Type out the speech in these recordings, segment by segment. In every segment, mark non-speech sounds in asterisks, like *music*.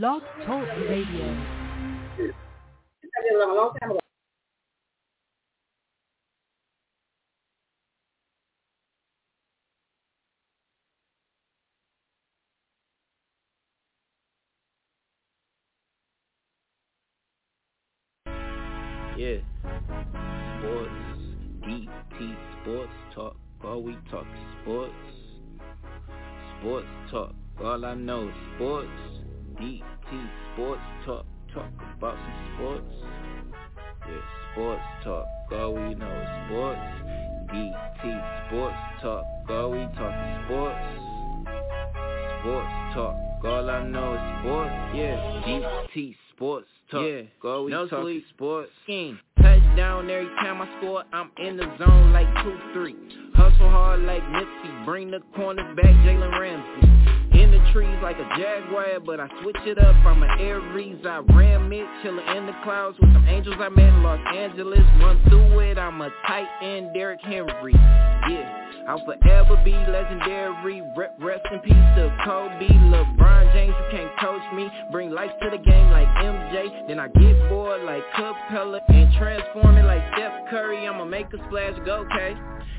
Blog Talk Radio. Yeah. Sports. DT Sports Talk. All we talk sports. Sports Talk. All I know sports. DT Sports Talk. Talk about some sports. Yeah, sports talk. All we know is sports. DT Sports Talk. All we talk is sports. Sports Talk. All I know is sports. Yeah, DT Sports Talk. Yeah, all we No talk sleep. sports. Scheme. Touchdown every time I score, I'm in the zone like 2-3. Hustle hard like Nipsey, bring the corners back, Jalen Ramsey. Trees like a Jaguar, but I switch it up, I'm an Aries. I ram it, chillin' in the clouds with some angels I met in Los Angeles. Run through it, I'm a tight end, Derrick Henry. Yeah, I'll forever be legendary. Re- Rest in peace to Kobe, LeBron James. You can't coach me. Bring life to the game like MJ. Then I get bored like Capela and transform it like Steph Curry. I'ma make a splash, go K.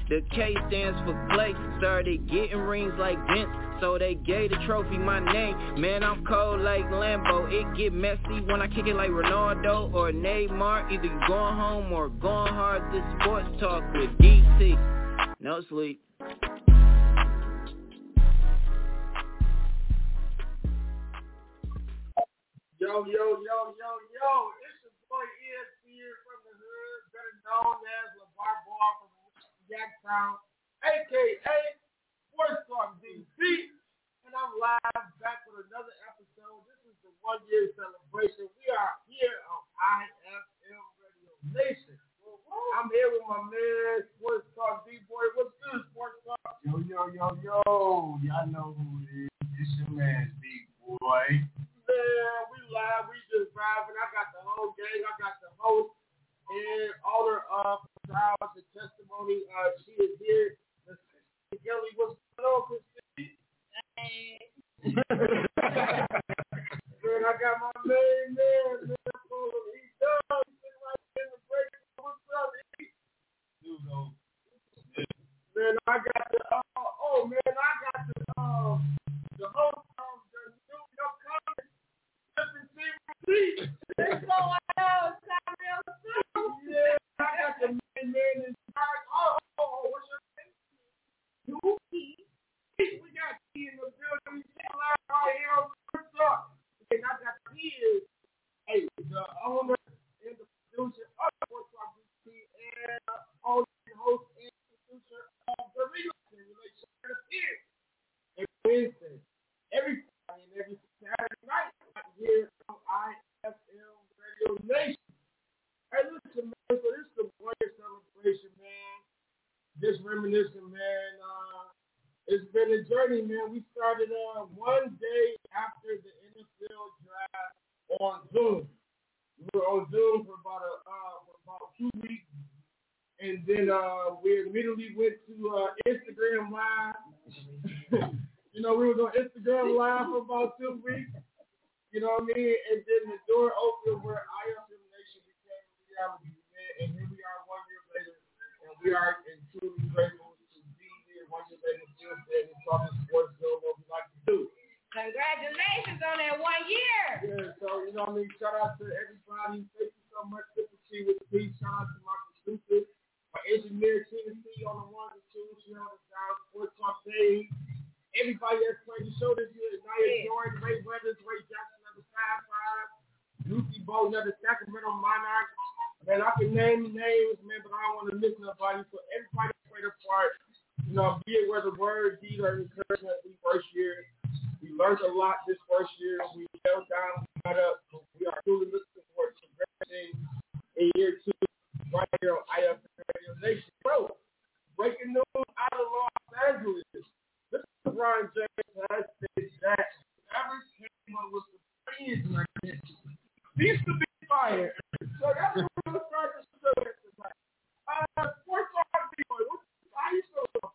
The K stands for Klay. Started getting rings like Vince. So they gave the trophy my name. Man, I'm cold like Lambo. It get messy when I kick it like Ronaldo or Neymar. Either you going home or going hard. This sports talk with DT. No sleep. Yo, yo, yo, yo, yo. It's your boy here from the hood, better known as LeVar Ball from Jacktown, a.k.a. Sports Talk DT. And I'm live back with another episode. This is the one-year celebration. We are here on IFM Radio Nation. I'm here with my man, Sports Talk D-Boy. What's good, Sports Talk? Yo, yo, yo, yo. Y'all know who it is. It's your man, Big Boy. Man, we live. We just vibing. I got the whole gang. I got the host and all her uh trials and testimony. Uh, she is here. Miss Kelly, what's going on, Christine? *laughs* man, I got my main man, man, from He done. He's sitting right in the break. What's up, E? Man, I got the uh, oh man, I got the uh, the host of the New York Comics. Yeah, I got the main man in charge. Oh, oh, oh, what's your name? Dookie. We got T in the building. We still out right here on First Talk. And I got T is, hey, the owner and the producer of Sports Talk DT and uh, owner and host and producer of the Relation Relation here. Every Wednesday, every Friday, and every Saturday night right here on IFM Radio Nation. Hey, listen, man, so this is the one-year celebration, man. Just reminiscing, man. Uh, it's been a journey, man. We started uh, one day after the NFL draft on Zoom. We were on Zoom for about a uh, for about two weeks, and then uh, we immediately went to uh, Instagram Live. you know, we was on Instagram Live for about two weeks. You know what I mean? And then the door opened where IFM Nation became reality, man. And here we are one year later, and we are truly grateful to be here one year later, still standing, talking sports, doing what we like to do. Congratulations on that one year. Yeah, so you know what I mean. Shout out to everybody. Thank you so much. Good to see with me. Shout out to my producer, my engineer, C on the one and two. She on the down sports talk page. Everybody that's played the show this year, Nia Jordan, Ray Weathers, Ray Jackson, number five five, Lucy Bo, another Sacramento Monarch. Man, I can name names, man, but I don't want to miss nobody. So everybody played a part. You know, be it whether word, deed, or encouragement. We first year. We learned a lot this first year. We held down, we got up. We are truly looking forward to great things in year two, right here on IFM Radio Nation. Bro, breaking news out of Los Angeles. This LeBron James has said that never came up with the friends like this. Needs to be fired. So that's what we're going to show. Uh, sports talk, people. What- How you feel about?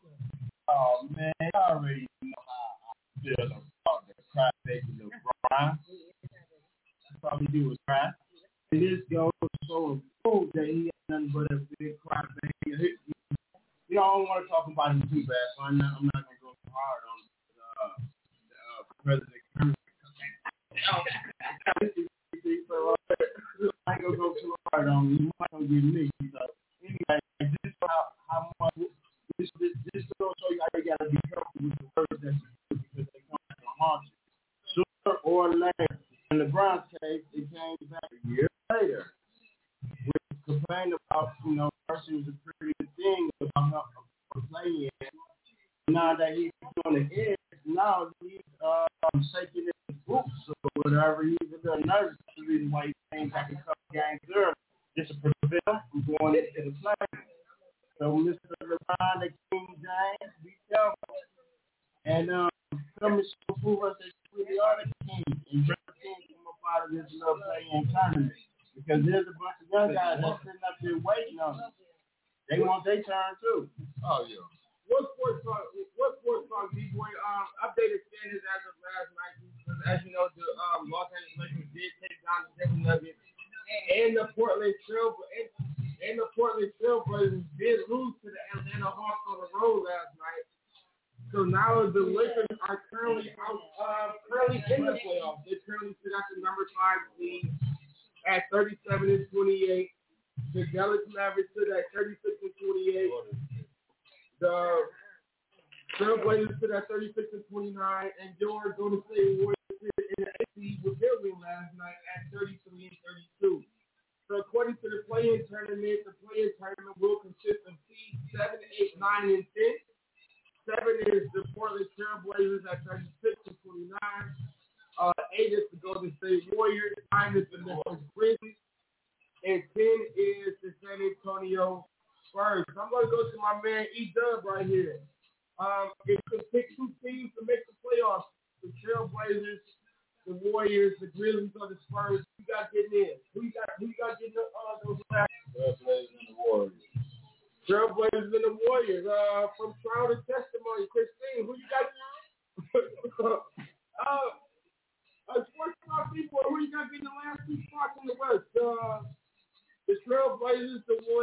Oh, man, I already know how I feel about the crybaby LeBron. all he do is cry. And this goes so prove that he ain't nothing but a big crybaby. You know, I don't want to talk about him too bad, so I'm not, I'm not gonna go too hard on uh, uh, President uh, I gonna go too hard on him. You might gonna get me. So anyway, this is how how much this this this will show you how you gotta be careful with the words that you use because they come to haunt you. Sooner or later, in the Browns case, it came back a year later. We complained about, you know, person was a pretty good thing about not playing. Now that he's on the edge, now he's um, shaking his boots or whatever. He's a little nervous. That's the reason why he came back a couple games early. Just to prevent him from going into the play. So Mr. LeBron, the King James, be careful. And um, come and prove us that we really are the king. And bring the king come up out of this little play-in tournament. Because there's a bunch of young guys that's sitting up there waiting on us. They want their turn too. Oh yeah.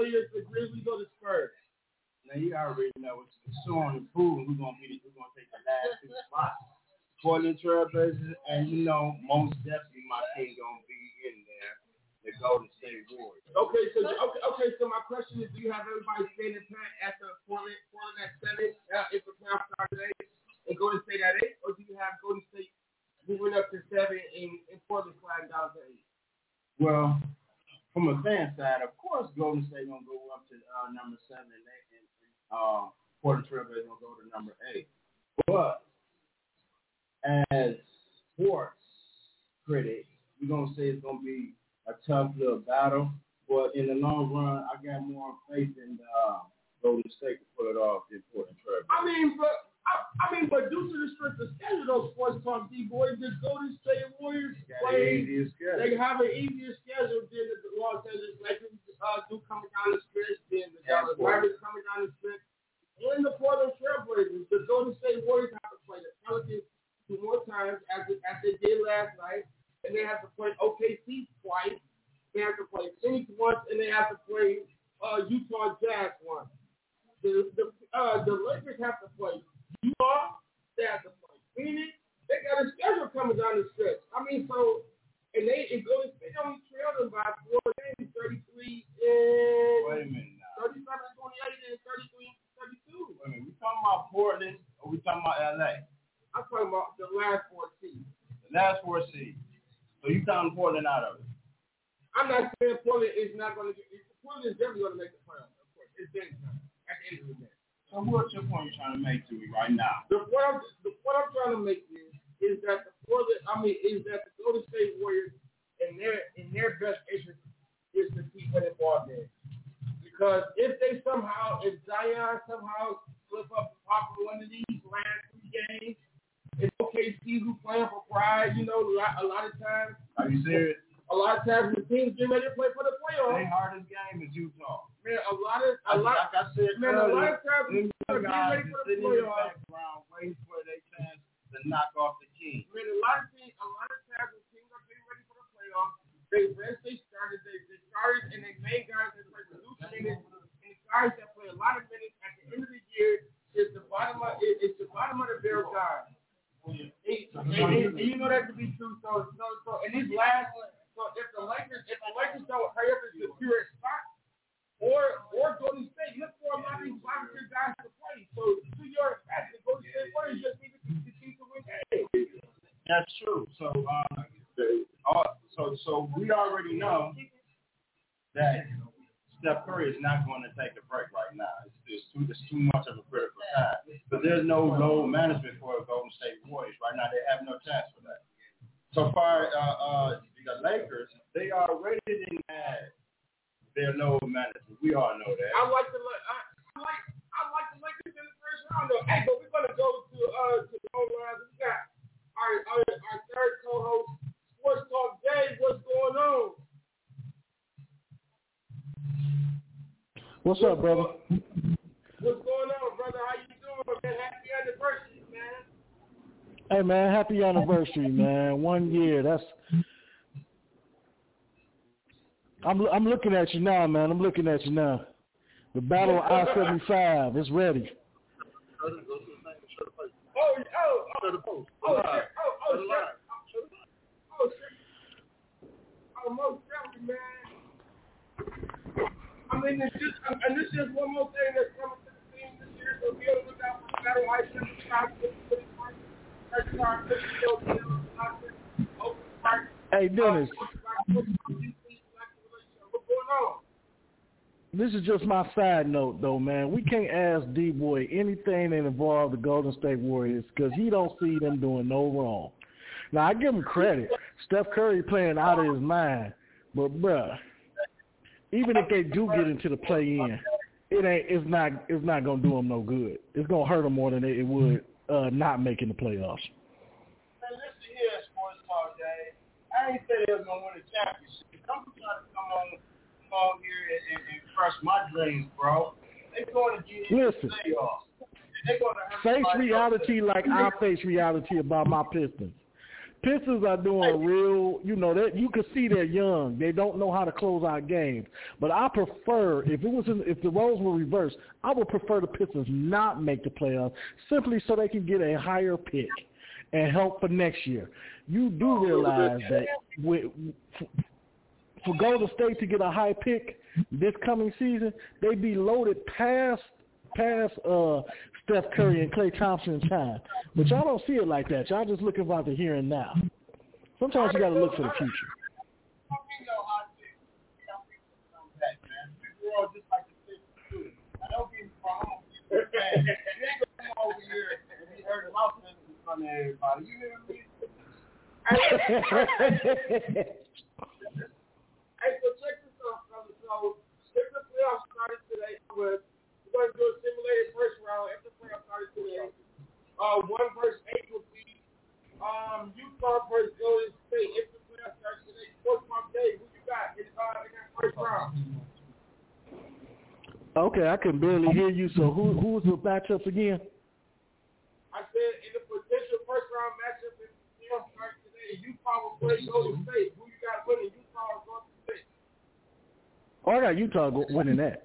Warriors, the Grizzlies, or the Spurs? Now you already know it's showing and proving who's gonna be who's gonna take the last two spots. Portland Trailblazers, and you know most definitely my king gonna be in there, the Golden State Warriors. Okay, so okay, okay. So my question is, do you have everybody standing pat at the Portland, Portland at seven uh, if the playoffs start today, and Golden State at eight, or do you have Golden State moving up to seven and, and Portland sliding down to eight? Well, from a fan side, of course, Golden State gonna go up to uh, number seven, and, they, and uh, Portland Trailblazers gonna go to number eight. But as sports critics, we're gonna say it's gonna be a tough little battle. But in the long run, I got more faith in uh, Golden State to pull it off than Portland Trailblazers. I mean, but I, I mean, but due to the strength of schedule, those sports talk D boys, the Golden State Warriors Got play. the easiest schedule. They have an easier schedule than the Los Angeles Lakers uh, do coming down the stretch, than the Yeah, Dallas of course. Mavericks coming down the stretch, and the Portland Trailblazers. The Golden State Warriors have to play the Pelicans two more times as they, as they did last night, and they have to play OKC twice. They have to play Phoenix once, and they have to play uh, Utah Jazz once. The the uh, the Lakers have to play Utah. They have to play Phoenix. They got a schedule coming down the stretch. I mean, so and they and Golden State only trailed them by four games, 33 Wait and a minute now. 37, 28, and 33, 32. Wait a minute. We talking about Portland or we talking about LA? I'm talking about the last four seasons. The last four seeds. So you Portland out of it? I'm not saying Portland is not going to get. Portland is definitely going to make the playoffs. Of course, it's game time at the end of the day. So what's your point you're trying to make to me right now? The point I'm, the point I'm trying to make is, is that the Portland, I mean, is that the Golden State Warriors in their in their best interest is to keep winning ball games. Because if they somehow, if Zion somehow slip up and pop one of these last three games, if OKC who playing for pride, you know, a lot, a lot of times, Are you serious? a lot of times the teams get ready to play for the Their playoffs. hardest game is Utah. Man, a lot of a lot, like I said man, a lot of times them they're getting ready for the the playoffs. background waiting for their chance to knock off the king. I mean, a lot of teams, a lot of times when teams are getting ready for the playoffs, they rest they started they, they started and they made guys that play reduced minutes and the guys that play a lot of minutes at the end of the year is the bottom of it, it's the bottom of the barrel guys. And, and, and, and you know that to be true. So so so in these last so if the Lakers if the Lakers don't hurry up and secure a spot or or Golden State, look for a lot of these volunteer guys to play. So to your advantage, Golden State Warriors just need to the team to win. That's true. So, um, uh, so, so we already know that Steph Curry is not going to take a break right now. It's, it's too, it's too much of a critical time. But there's no load management for Golden State Warriors right now. They have no chance for that. So far, uh, uh, the Lakers, they already didn't have their load management. We all know that. I like the I, I like I like the Lakers in the first round though. Hey, but we're gonna go to uh to the phone lines. We got our, our our third co-host, Sports Talk Dave. What's going on? What's up, brother? What's going on, brother? How you doing, man? Happy anniversary, man. Hey man, happy anniversary, man. One year. That's I'm I'm looking at you now, man. I'm looking at you now. The battle of I seventy five is ready. Oh, oh, oh, oh, shit. oh, oh, oh, shit. Oh, shit. Oh, most definitely, man. I mean, it's just, and this is one more thing that's coming to the team this year, so be on the lookout for battle I. Hey oh, Dennis, going on? this is just my side note though, man. We can't ask D Boy anything that involves the Golden State Warriors because he don't see them doing no wrong. Now I give him credit. Steph Curry playing out of his mind, but bruh, even if they do get into the play in, it ain't it's not it's not gonna do them no good. It's gonna hurt them more than it would uh, not making the playoffs. Hey, listen here, Sports Talk Dave. I ain't say they was gonna win a championship. Don't be trying to come on, come on here and, and, and crush my dreams, bro. They going to get Listen. playoffs. They going to hurt Face reality like I face reality about my Pistons. Pistons are doing real, you know, that you can see they're young. They don't know how to close out games. But I prefer if it was in, if the roles were reversed, I would prefer the Pistons not make the playoffs simply so they can get a higher pick and help for next year. You do realize that with, for Golden State to get a high pick this coming season, they'd be loaded past past uh Steph Curry and Klay Thompson's time. But y'all don't see it like that. Y'all just looking about the here and now. Sometimes you got to look for the future. *laughs* Hey, so check this out, fellas. So, if the playoffs started today, we're going to do a simulated first round. Today, uh, one versus eight would be um, Utah versus Golden State. If the playoffs started today, Coach Mom Dave, who you got in, uh, in that first round? okay, I can barely hear you. So who who's the matchups again? I said in the potential first round matchup, if the playoffs started today, Utah will play Golden State. Who you got winning, Utah or Golden State? Oh, I got Utah winning that.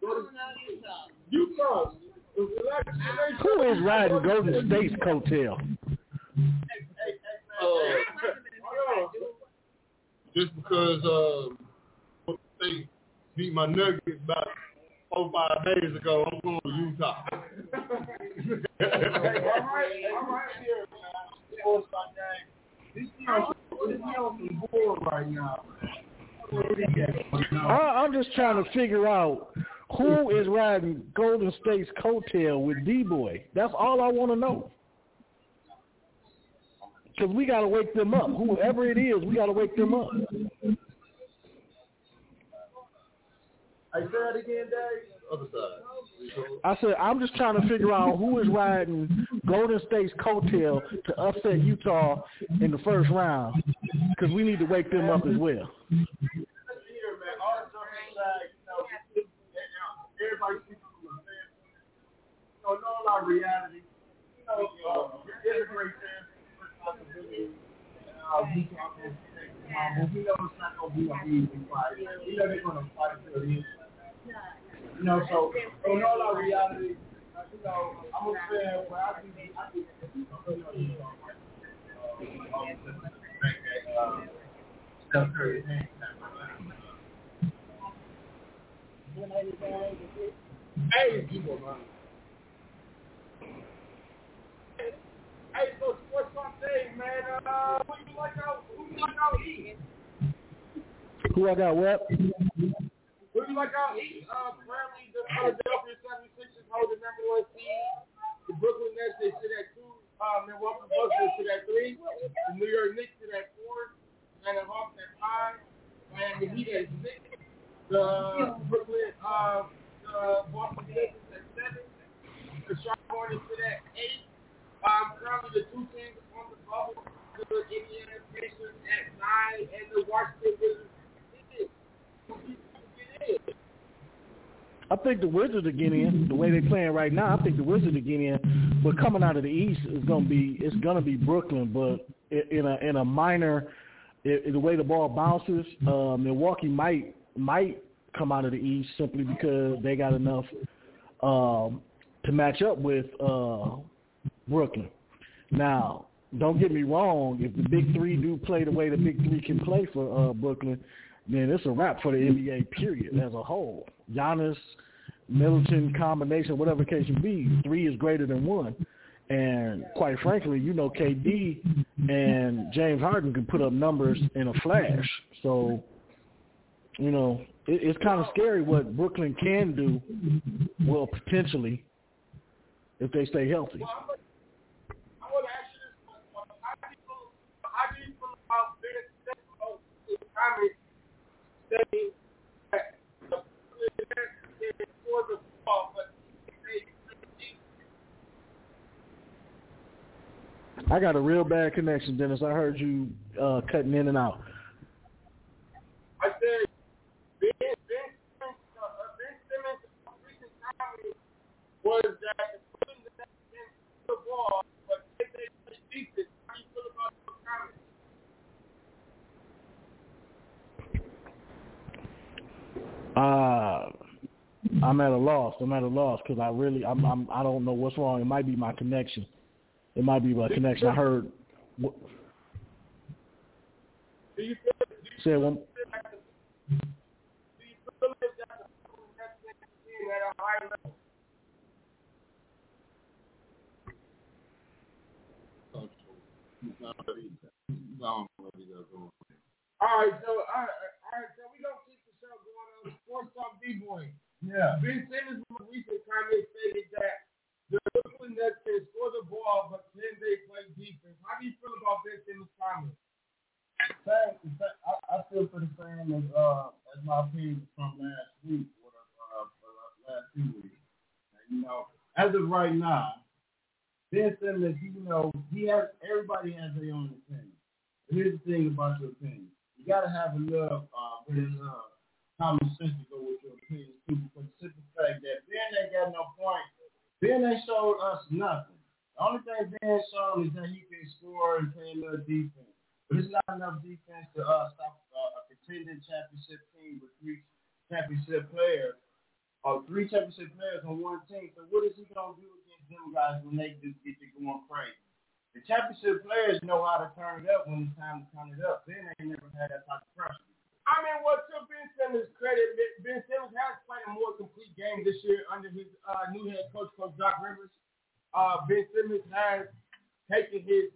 Golden- Utah. Utah. Relax, relax. Who is riding Golden State's coattail? Hold just because uh, they beat my Nuggets about four five days ago, I'm going to Utah. All right, all right, here, man. Sports Talk Dave. This year, this year on some board right now. I, I'm just trying to figure out who is riding Golden State's coattail with D Boy. That's all I want to know. Because we got to wake them up. Whoever it is, we got to wake them up. I that again, Dave. Other side. I said I'm just trying to figure out who is riding Golden State's coattail to upset Utah in the first round because we need to wake them up as well. Listen here, man. All the stuff aside, you know, everybody speaks from a standpoint. You know, know a reality. You know, uh, a great. Responsibility. Uh, we we know it's not going to be an easy fight. We know they're going to fight till the end. You know, so, so know a lot of reality. Uh, you know, I'm a fan, I I. Hey, people, man. Hey, so sports talk Dave, man. Uh, who you like out? Who you like out eating? Who I got what? Who do you like out eating? Uh, currently the Philadelphia 76ers hold the number one seed. The Brooklyn Nets they sit at two. Uh, Milwaukee Bucks they sit at three. The New York Knicks sit at four. Atlanta Hawks at five. Miami Heat at six. The Brooklyn, uh, the Boston Celtics at seven. The Charlotte Hornets sit at eight. Um, currently the two teams on the bubble, the Indiana Pacers at nine, and the Washington Wizards I think the Wizards are getting in the way they're playing right now. I think the Wizards are getting in, but coming out of the East is going to be it's going to be Brooklyn, but in a in a minor in the way the ball bounces, uh, Milwaukee might might come out of the East simply because they got enough um, to match up with uh, Brooklyn. Now, don't get me wrong. If the big three do play the way the big three can play for uh, Brooklyn, then it's a wrap for the NBA period as a whole. Giannis, Middleton combination, whatever case may be, three is greater than one. And quite frankly, you know, KD and James Harden can put up numbers in a flash. So, you know, it, it's kind of scary what Brooklyn can do, well, potentially, if they stay healthy. I want to ask you this: How do you feel, how do you feel about Ben Simmons' comment saying that the Nets for the ball, but I got a real bad connection, Dennis. I heard you uh, cutting in and out. I said Ben, ben Simmons, uh, Ben Simmons' recent comment was that the can the ball, but if they defense, how do you feel about those comments? Uh, I'm at a loss. I'm at a loss because I really, I'm, I'm, I don't know what's wrong. It might be my connection. It might be my connection. I heard. What, Do you feel, do you one. go. All right, so all right, all right, so we gonna keep the show going on. Talk Yeah. Ben Simmons' most recent comment stated that the Brooklyn Nets can score the ball, but can they play defense? How do you feel about Ben Simmons' comment? Same, I, I feel for the same as uh as my opinion from last week or uh, last two weeks. You know, as of right now, Ben Simmons, you know, he has everybody has their own opinion. But here's the thing about your opinion: you got to have enough uh, uh, common sense to go with your opinion too, because the simple fact that Ben ain't got no point. Ben ain't showed us nothing. The only thing Ben showed is that he can score and play a little defense. But it's not enough defense to uh, stop uh, a contending championship team with three championship players, or three championship players on one team. So what is he gonna do against them guys when they just get to going crazy? The championship players know how to turn it up when it's time to turn it up. Ben ain't never had that type of pressure. I mean, well, to Ben Simmons' credit, Ben Simmons has played a more complete game this year under his uh, new head coach, Coach Doc Rivers. Uh, ben Simmons has taken his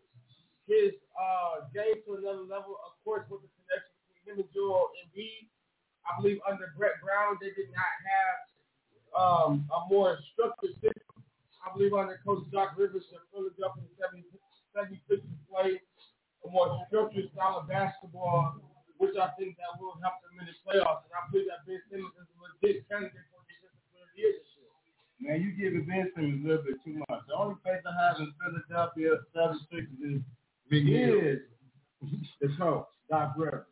his uh, game to another level, of course, with the connection between him and Joel Embiid. I believe under Brett Brown, they did not have um, a more structured system. I believe under Coach Doc Rivers, the Philadelphia 76ers play a more structured style of basketball, which I think that will help them in the playoffs. And I believe that Ben Simmons is a this candidate for defensive player of the year this year. Man, you giving Ben Simmons a little bit too much. The only face I have in Philadelphia 76 is Big deal. is the coach, Doc Rivers.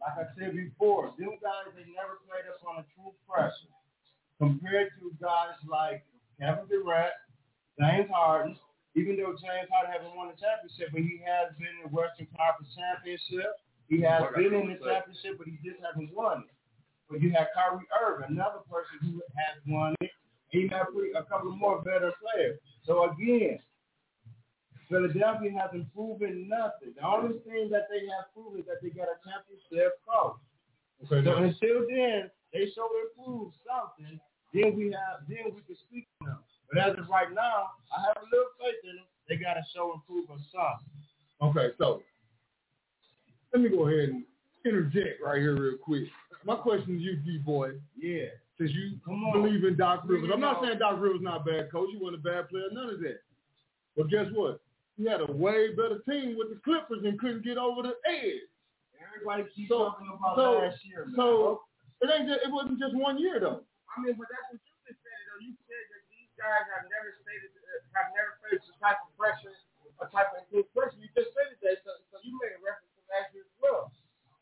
Like I said before, them guys they never played up on a true pressure. Compared to guys like Kevin Durant, James Harden, even though James Harden hasn't won the championship, but he has been in the Western Conference Championship. He has What been in the championship, but he just hasn't won it. But you have Kyrie Irving, another person who has won it. He had a couple more veteran players. So again, Philadelphia hasn't proven nothing. The only thing that they have proven is that they got a championship coach. Okay, So now, until then, they show they prove something. Then we have, then we can speak to them. But as of right now, I have a little faith in them. They got to show and prove us something. okay, so let me go ahead and interject right here real quick. My question to you, D boy, Yeah. since you Come on. believe in Doc Rivers. I'm not saying Doc Rivers not a bad coach. He wasn't a bad player, none of that. But guess what? He had a way better team with the Clippers and couldn't get over the edge. Everybody keeps So- talking about so- last year, man. So it ain't just, it wasn't just one year though. I mean, but that's what you just said, though. You said that these guys have never stated, uh, have never faced the type of pressure, a type of intense pressure. You just stated that, so, so you made a reference to last year as well.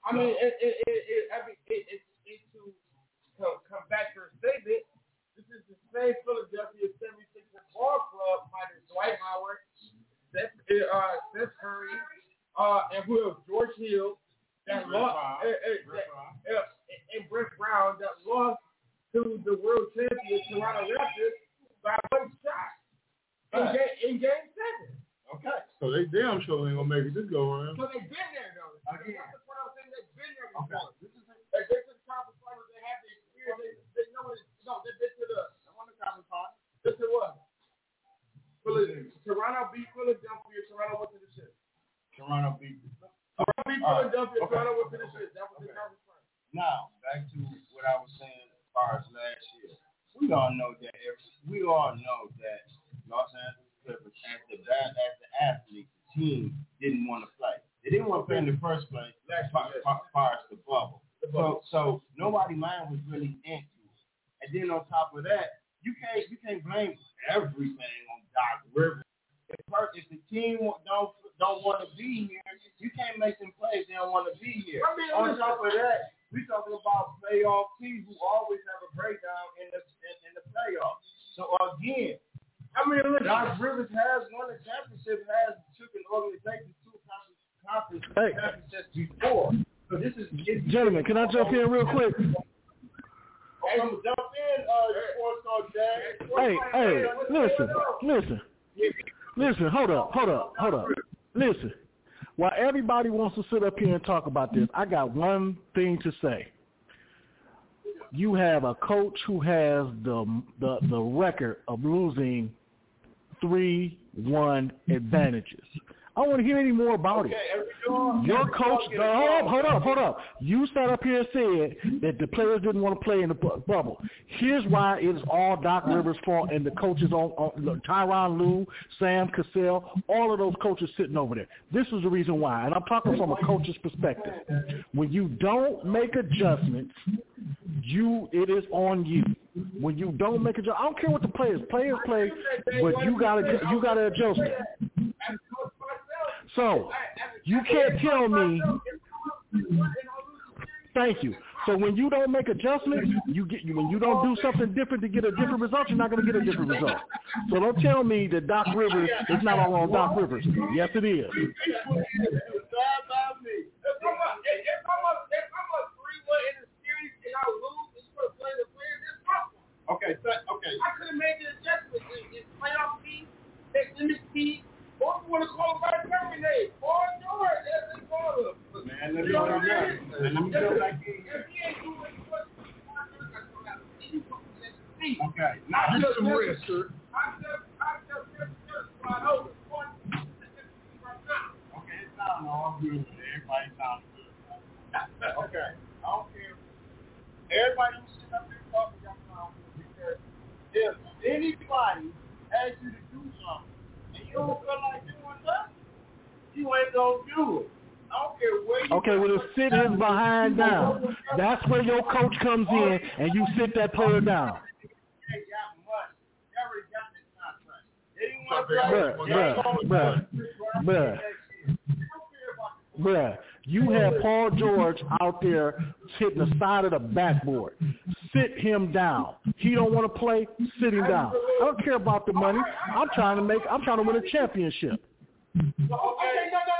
I mean, it, it, it, it, I mean, it, it, it to come, come back to your statement. This is the same Philadelphia 76ers ball club minus Dwight Howard, Steph, uh, Steph Curry, uh, and who else? George Hill, that Brett lost, Brown. uh, uh, Brett that, uh, and Brett Brown that lost to the world champion Toronto Raptors by one shot in, Right. game, in game seven. Okay. So they damn sure ain't gonna make it this go around. So they've been there though. Again. That's what I'm saying. They've been there Okay. before. This is they've been the conference finals. They have the experience. They, they know it. No, they've been to the. I won the conference finals. This is what. Toronto beat Philadelphia. Toronto went to the shit. Toronto beat. Toronto beat Philadelphia. Okay. Toronto went to the Okay. shit. That was the conference finals. Now, back to what I was saying as far as last year. We all know that every, we all know that Los Angeles Clippers, as the bad as the athlete, the team didn't want to play. They didn't want to play in the first place. That's far, far, far as the bubble. So, so nobody mind was really into it. And then on top of that, you can't you can't blame everything on Doc Rivers. If, per- if the team wa- don't don't want to be here, you can't make them plays. They don't want to be here. I mean, On listen. top of that, we talking about playoff teams who always have a breakdown in the in, in the playoffs. So again, I mean, listen. Doc Rivers has won a championship, has took an organization to conference, conference Hey. championships before. So this is it's- Gentlemen, can I jump in real quick? Hey, jump in, uh. Hey, hey, listen, listen, listen. Hold up, hold up, hold up. Listen. While everybody wants to sit up here and talk about this, I got one thing to say. You have a coach who has the the, the record of losing three one advantages. I don't want to hear any more about it. Your coach, hold up, hold up, hold up. You sat up here and said that the players didn't want to play in the bu- bubble. Here's why it is all Doc Rivers' fault and the coaches on, on Tyronn Lue, Sam Cassell, all of those coaches sitting over there. This is the reason why, and I'm talking from a coach's perspective. When you don't make adjustments, you it is on you. When you don't make adjustments, I don't care what the players players play, but you gotta you gotta adjust it. So you can't tell me. Thank you. So when you don't make adjustments, you get when you don't do something different to get a different result, you're not going to get a different result. So don't tell me that Doc Rivers is not all on Doc Rivers. Yes, it is. If I'm a, if, if I'm a, if I'm a three one in the series and I lose, and you gonna play the players, that's my fault. Okay, so, okay. I could have made the adjustment in, in playoff team, extended team, or if you want to call it by terminate, or George, as they call them. Man, let me me was, you fucking let the team. Okay, now I just, some rest, sir. Okay, it sounds all good. Everybody sounds good. Okay, I don't care. Everybody who's sitting up there talking about sound good because if anybody asks you to do something and you don't feel like doing that, you ain't gonna do it. Okay, well, sit is behind down. That's where your coach comes in and you sit that player down. Bruh, bruh, bruh. You have Paul George out there hitting the side of the backboard. Sit him down. He don't want to play. Sit him down. I don't care about the money. I'm trying to make. I'm trying to win a championship. Okay, no, no,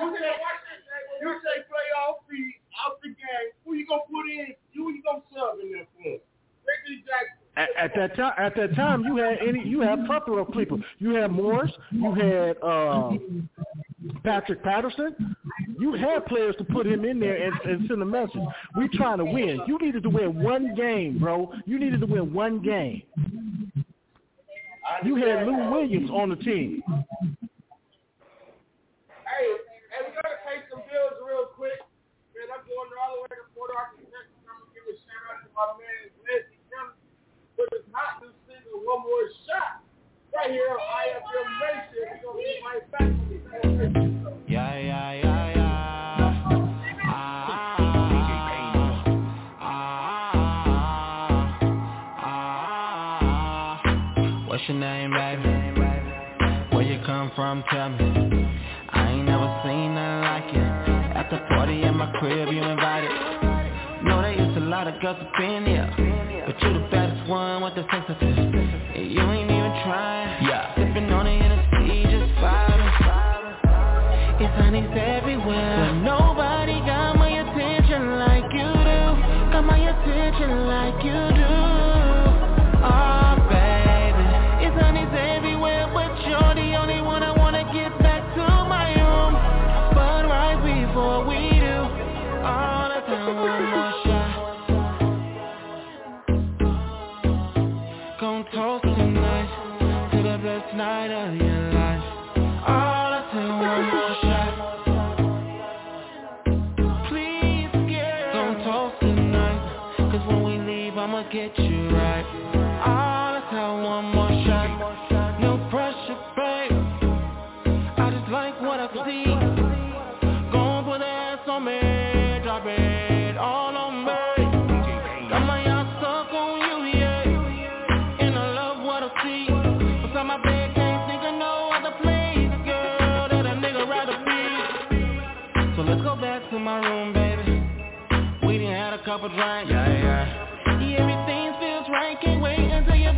you can't watch this. You say playoff feed out the game. Who you gonna put in? Who you gonna sub in there for? Reggie Jackson. At, at that time, at that time, you had any, you had a couple of people. You had Morris, you had uh, Patrick Patterson. You had players to put him in there and, and send a message. We trying to win. You needed to win one game, bro. You needed to win one game. You had Lou Williams on the team. Yeah, yeah. Everything feels right. Can't wait until you're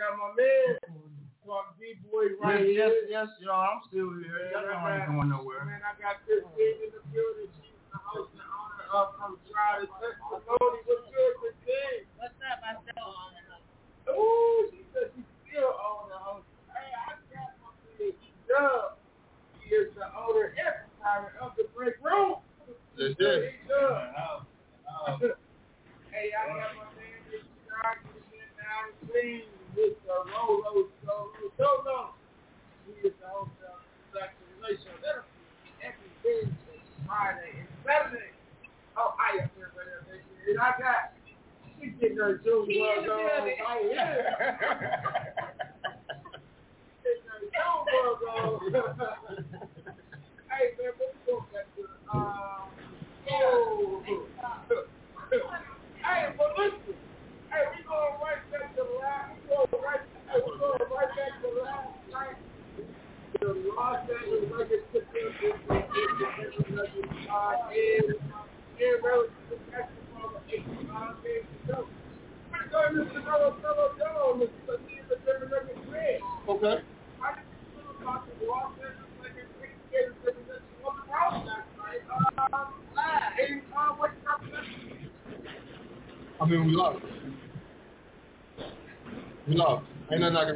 got my man from D-Boy right yeah, Yes, yes, y'all. I'm still here. Y'all yeah, ain't going nowhere. Man, I got this kid in the building. She's the host and owner of From Trial to Testimony. What's good, Christine? What's up? I'm still on and host. Ooh, she said she's still on and host. Hey, I got my man. He dub. He is the owner and proprietor of The Break Room. Yes, yes.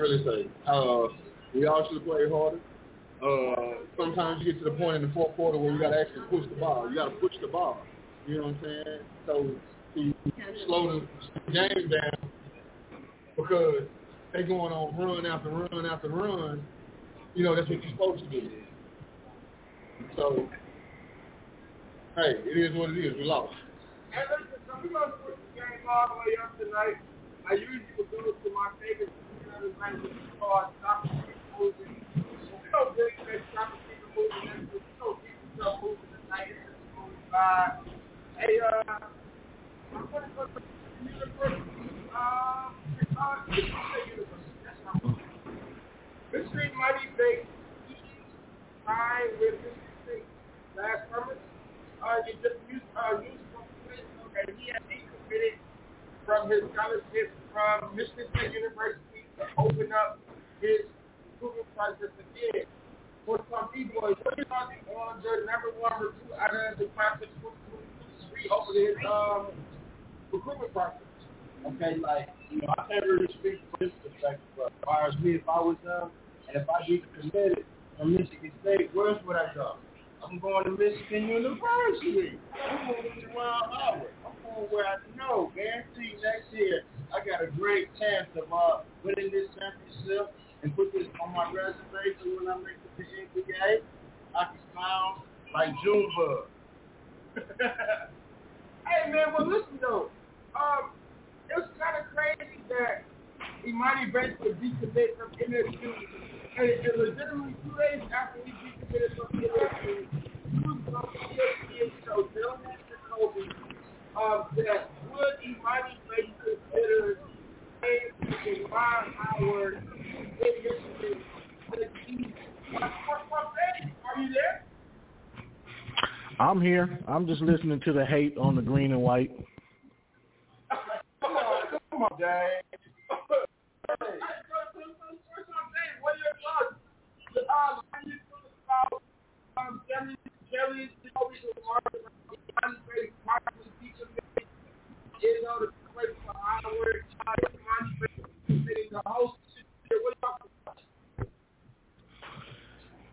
Really say. Uh, we all should played harder. Uh, sometimes you get to the point in the fourth quarter where you got to actually push the ball. You got to push the ball. You know what I'm saying? So you slow the game down because they going on run after run after run. You know that's what you're supposed to do. So, hey, it is what it is. We lost. And listen, so we're to switch the game all the way up tonight. I usually would go to my favorite from his scholarship from Michigan State University open up his recruitment process again. For some people, are your thoughts on the number one recruit out of the class of 2022 reopen his um, recruitment process? Okay, like, you know, I can't really speak from this perspective, but as far as me, if I was them, and if I get committed from Michigan State, where else would I go? I'm going to Michigan University. I'm going to Juwan Howard. I'm going where I know, guarantee next year, I got a great chance of uh, winning this championship and put this on my resume so when I make the NBA, I can smile like Junebug. *laughs* hey man, well listen though, um, it was kind of crazy that Emoni Bates would decommit from MSU, and, and legitimately two days after he decommitted from MSU, he was on ESPN show Mr. Kobe um, that would Emoni Bates consider playing Juwan Howard in Michigan this season? Are you there? I'm here. I'm just listening to the hate on the green and white. Come on, come on, Dad. What are your thoughts? Um, how you feel about um, Jerry, Jerry, Jacoby's remarks about Monty possibly decommitting, you know, the place for Howard, Monty committing the host. What are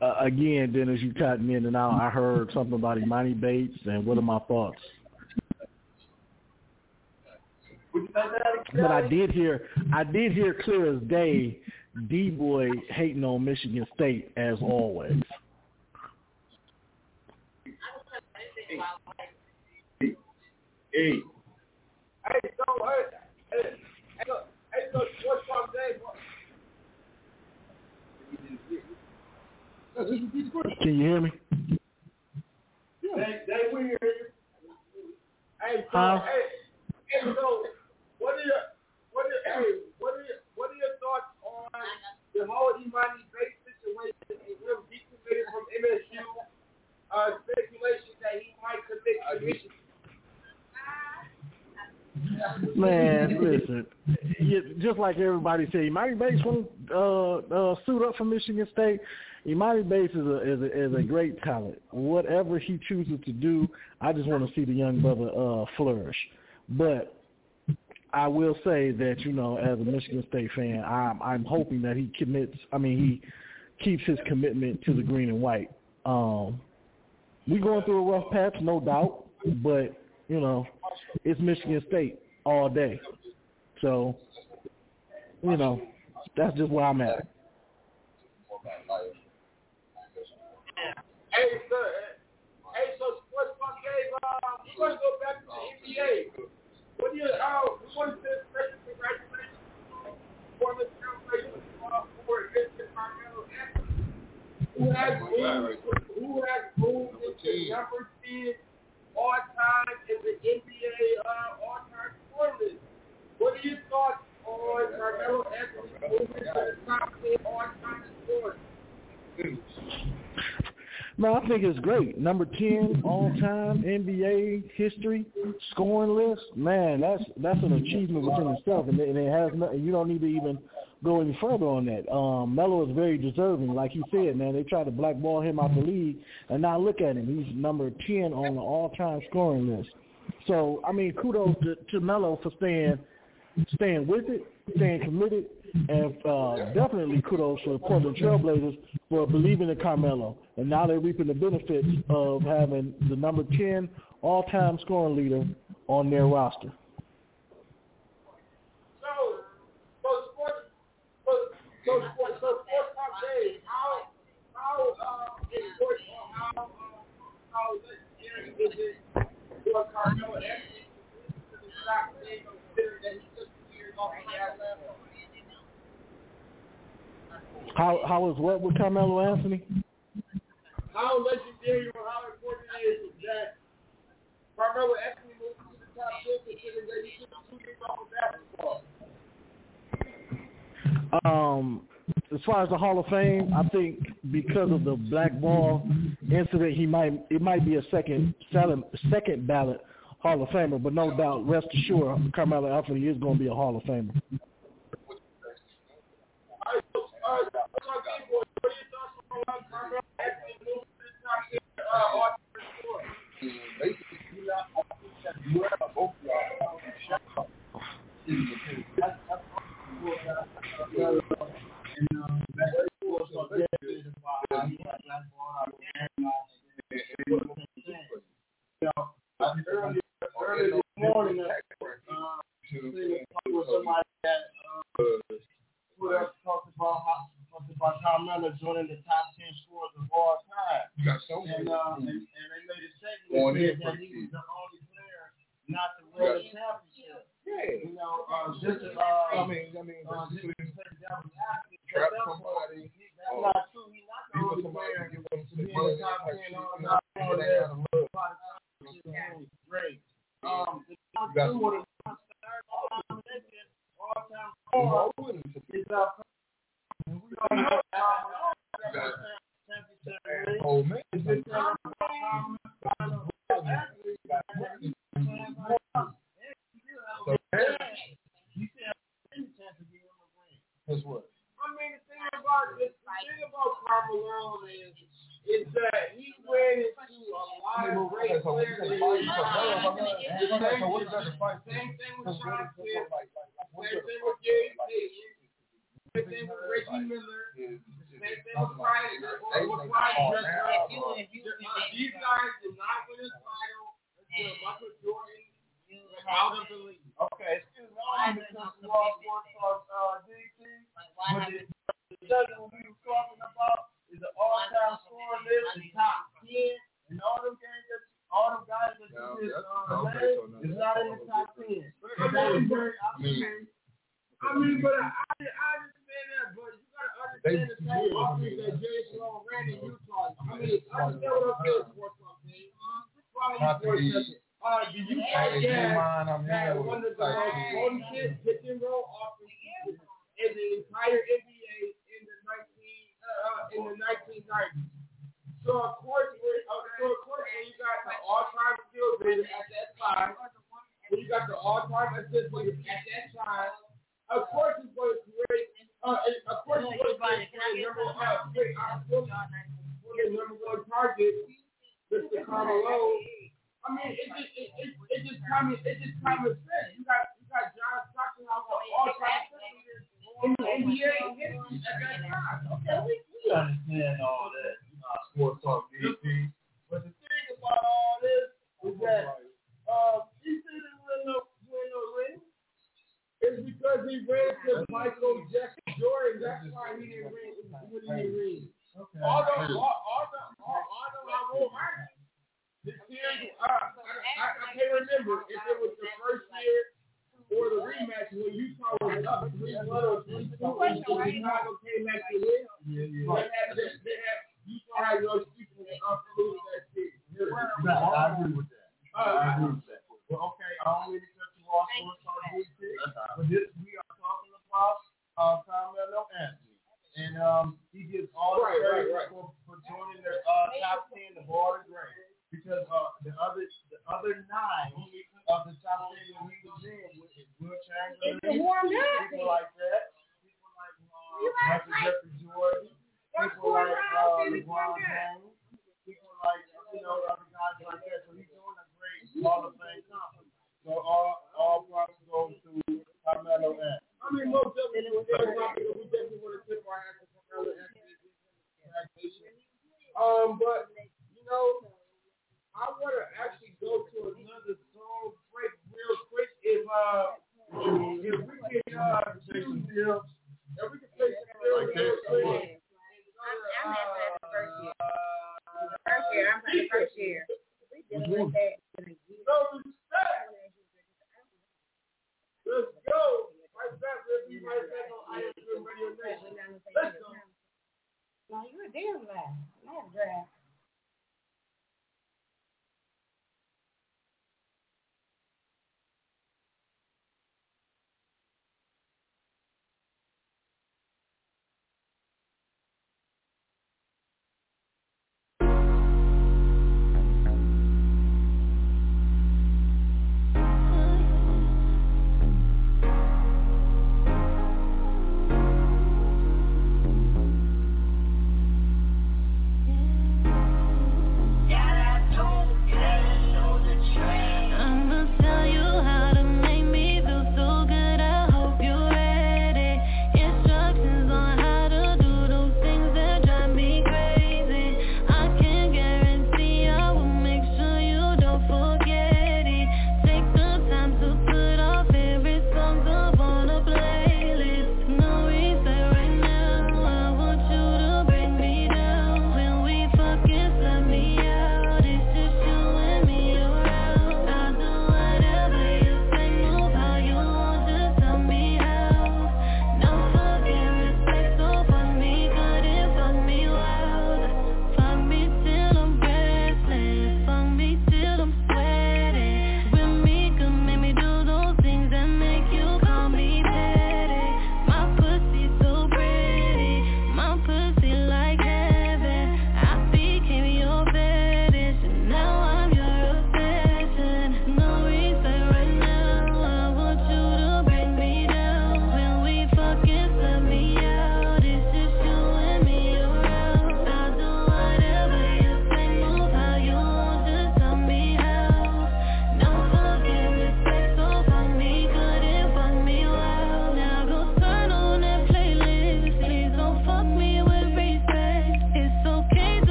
your? Uh, again, Dennis, you cut me in and out. I heard something about Emoni Bates, and what are my thoughts? But I did hear, I did hear clear as day, D boy hating on Michigan State as always. Hey, Hey, so, hey, hey, hey, so, hey, so, what's up, Dave? Yeah, just repeat the question. Can you hear me? They, they will hear you. Hey, so, Huh? hey, hey, so, what are your, what are, hey, what are your, what are your thoughts on the whole Emoni Bates situation and him decommitted from MSU? Uh, speculation that he might commit to Michigan. Man, *laughs* listen. You, just like everybody say, Emoni Bates won't uh, uh, suit up for Michigan State. Emoni Bates is a, is a is a great talent. Whatever he chooses to do, I just want to see the young brother uh, flourish. But I will say that you know, as a Michigan State fan, I'm I'm hoping that he commits. I mean, he keeps his commitment to the green and white. Um, we going through a rough patch, no doubt, but you know, it's Michigan State all day. So, you know, that's just where I'm at. Hey, sir. Hey, so Sports Talk Dave, uh, we want to go back to the NBA. What do you, uh, we want to say special congratulations for the celebration uh, for Mr. Carmelo Anthony, who has moved, who has moved into number 10 all-time in the NBA uh, all-time scoring list. What are your thoughts on Carmelo Anthony moving to the top 10 all-time scorers? No, I think it's great. Number ten all time NBA history scoring list. Man, that's that's an achievement within itself, and it, and it has no, you don't need to even go any further on that. Um, Melo is very deserving, like he said. Man, they tried to blackball him out the league, and now look at him. He's number ten on the all time scoring list. So I mean, kudos to, to Melo for staying staying with it, staying committed, and uh, definitely kudos to the Portland Trailblazers for believing in Carmelo. And now they're reaping the benefits of having the number 10 all-time scoring leader on their roster. So, so sports, so, how, how, uh, how, is what with Carmelo Anthony? How legendary or how important it is that Carmelo Anthony moved to the top 10 considering that he took two years off of basketball? Um, as far as the Hall of Fame, I think because of the black ball incident, he might it might be a second second ballot Hall of Famer, but no doubt, rest assured, Carmelo Anthony is going to be a Hall of Famer. We are talking about uh, Carmelo Anthony, and um, he gets all the credit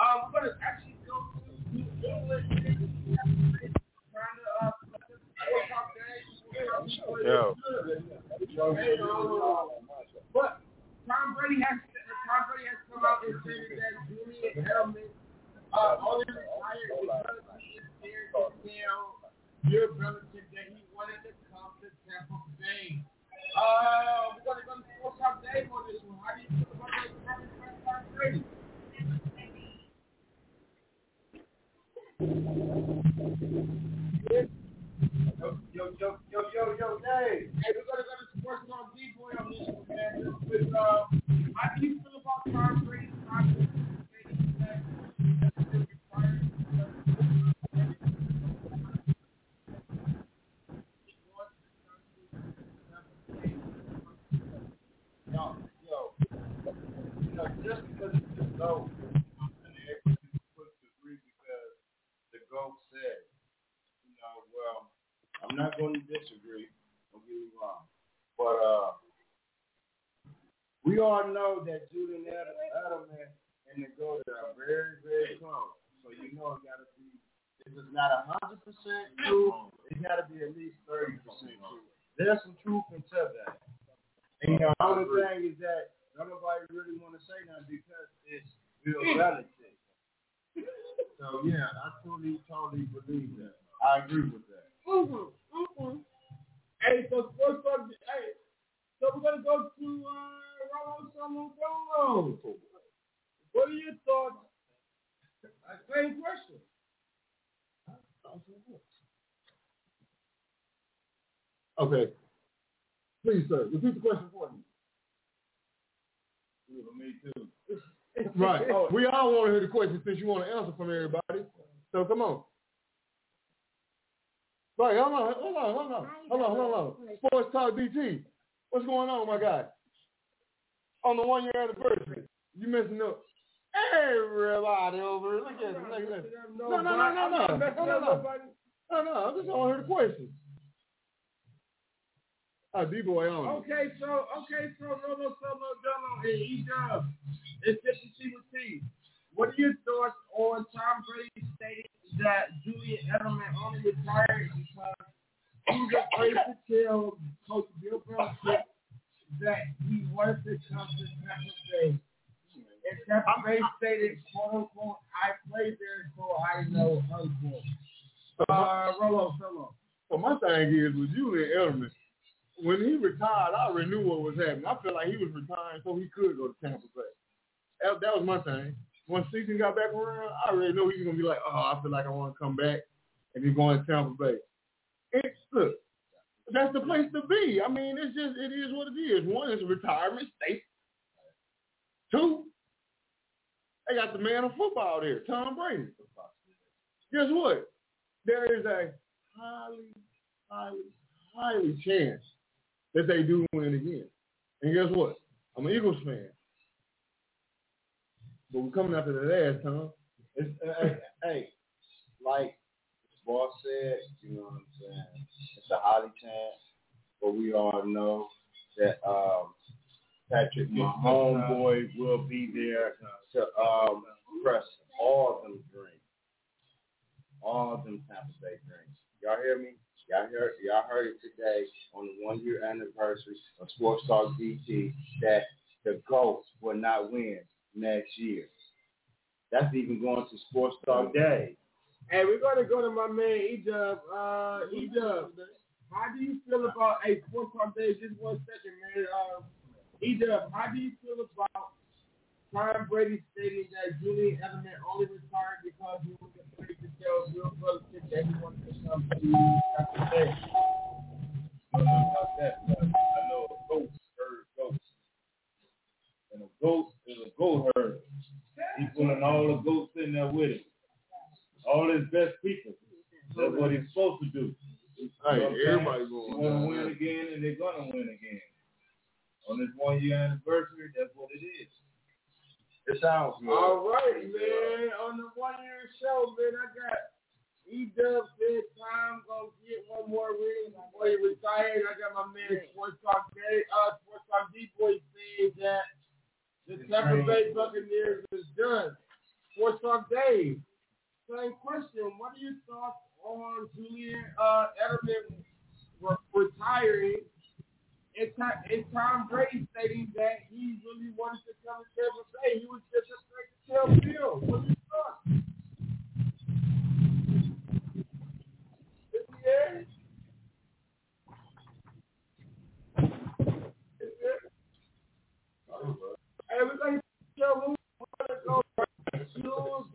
Um, we're actually go to New England. Yo. Yo. Okay. Please, sir, repeat the question for me. Me too. *laughs* Right. We all want to hear the question since you want to answer from everybody. So come on. Right, hold on, hold on, hold on, hold on, hold on. Sports Talk DT. What's going on, my guy? On the one year anniversary. You messing up everybody over. Look at him. Look at him. No, no, no, no, no. No, no, no. No, no. I just want to hear the questions. Oh, D-boy on. Okay, so okay, so Rollo Solo Dolo and E Dub. It's 50 C with T. What are your thoughts on Tom Brady stating that Julian Edelman only retired because he was afraid to tell Coach Bill Belichick that he wanted to come to Tampa Bay? And Tampa Bay stated, quote unquote, I played there so I know, unquote. Uh, Rollo Solo. Well, my thing is with Julian Edelman, when he retired, I already knew what was happening. I felt like he was retiring so he could go to Tampa Bay. That, that was my thing. When season got back around, I already knew he was gonna be like, oh, I feel like I want to come back, and he's going to Tampa Bay. It's look, that's the place to be. I mean, it's just it is what it is. One is a retirement state. Two, they got the man of football there, Tom Brady. Guess what? There is a highly, highly, highly chance that they do win again. And guess what? I'm an Eagles fan. But we're coming after that ass, Tom. It's, uh, hey, hey, like boss said, you know what I'm saying? It's a highly chance, but we all know that um, Patrick, my homeboy, will be there to um, press all of them drinks, all of them Tampa Bay drinks. Y'all hear me? Y'all heard, y'all heard it today on the one year anniversary of Sports Talk DT that the Ghosts will not win next year. That's even going to Sports Talk Day. Hey, we're gonna go to my man E-Dub. Uh, E-Dub, how do you feel about a sports talk day? Just one second, man. Uh, E-Dub, how do you feel about Tom Brady stating that Julian Edelman only retired because he was afraid to tell Bill Belichick that he wanted to come to Bay? I don't know about that, but I know a ghost herd goats. And a goat is a goat herd. He's pulling all the goats in there with him. All his best people. That's what he's supposed to do. You know Hey, what I'm saying? everybody He's going gonna win again, and they're gonna win again. On this one year anniversary, that's what it is. It sounds good. All right, man. On the one year show, man, I got E Dub said Tom gonna get one more ring before he retired. I got my man Sports Talk Day, uh, Sports Talk D Boy saying that the Tampa Bay Buccaneers is done. Sports Talk Dave, same question. What are your thoughts on Julian uh, Edelman re- retiring it's not it's Tom Brady stating that he really wanted to come to Tampa Bay. He was just afraid to tell Bill. What his thought? Is he there? Is there? Everything show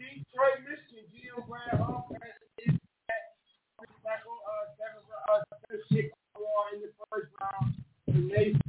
Detroit, Michigan, GM Grand Hall, they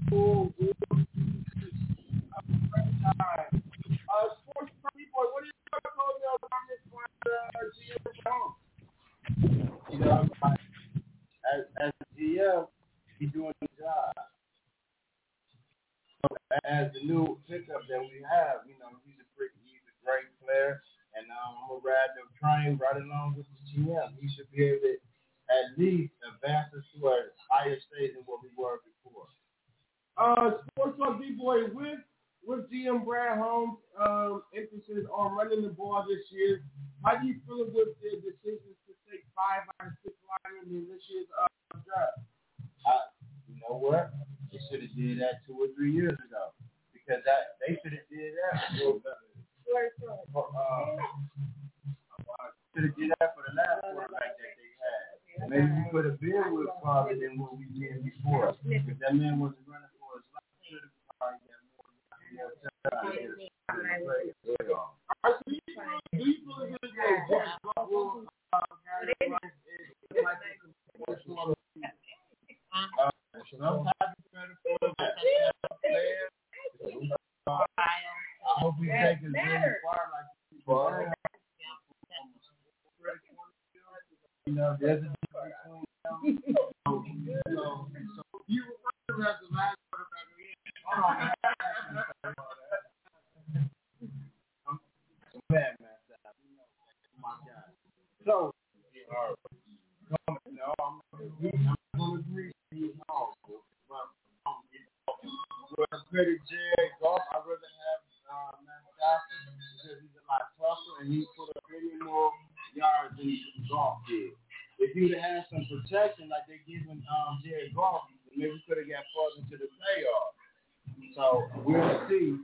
Well, Pretty Jared Goff. I'd rather have uh, Matt Stafford because he's a lot tougher and he put up many more yards than Goff did. If you'd have had some protection like they giving um, Jared Goff, maybe we could have got further to the playoffs. So we'll see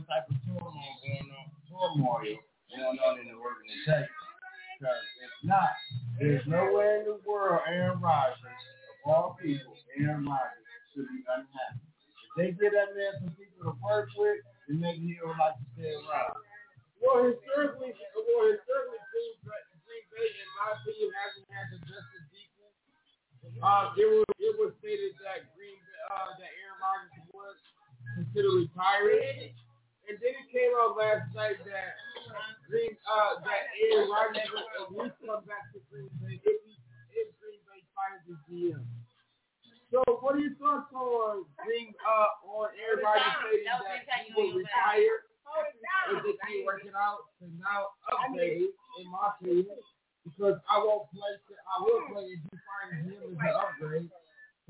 some type of turmoil going on, turmoil going on in the organization. Because if not, there's nowhere in the world Aaron Rodgers, of all people, Aaron Rodgers should be unhappy. If they get that man some people to work with, then maybe he would like to stay around. Well, historically, well, historically, Green Bay, Green Bay, in my opinion, hasn't had the just a defense. Uh, it was it was stated that Green uh, that Aaron Rodgers was considered retired. And then it came out last night that Green, uh, that Aaron Rodgers would come back to Green Bay if, he, if Green Bay fires his GM. So what are your thoughts on Green, uh, on Aaron Rodgers saying that he will retire if it ain't working out? To now update in my opinion because I won't play. I will play if you find him as an upgrade.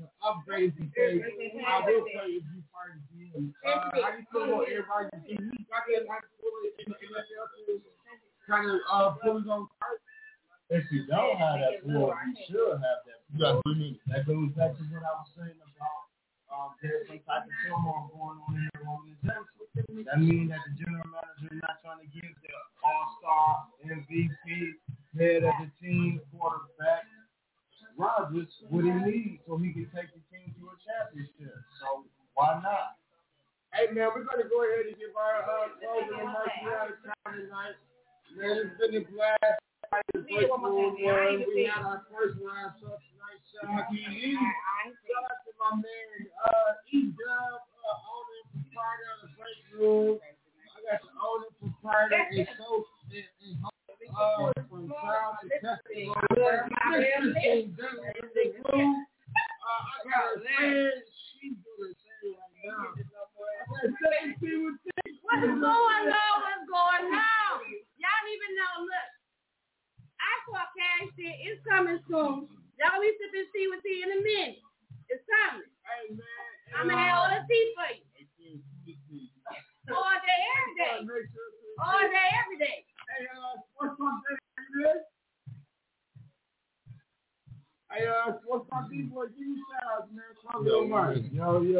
To upgrade the game, I will play if you find him. Uh, how you feel about everybody? Do you got that like in the NFL to kind of uh, pull his own cart? If you don't have that pull, you should have that Yeah, pull. we need That goes back to what I was saying about um, there's some type of turmoil going on in the organization. That means that the general manager is not trying to give the all-star, MVP, head of the team, quarterback, Rodgers what he needs so he can take the team to a championship. So why not? Hey man, we're gonna go ahead and give our uh, closing remarks out of time tonight. Man, it's been a blast. The first one, man. We had our first round so tonight. Shout out to you. Shout out to my man, uh, E Dub, uh, owner and proprietor of the break room. I got the owner, proprietor, and so and, and uh, from trial to testimony. Mr. Dub in the room. Uh, I got a friend. She's doing the same right now. I got 17 with What's going on? What's going on? Y'all even know. Look, I it. It's coming soon. Y'all be sipping tea with tea in a minute. It's coming. Hey man, I'm gonna have all the tea for you. All day, every day. Make sure to- All day, every day. Hey, uh, sports talk day, you good? Hey, uh, sports talk people, give me shout outs, man. Close your mic.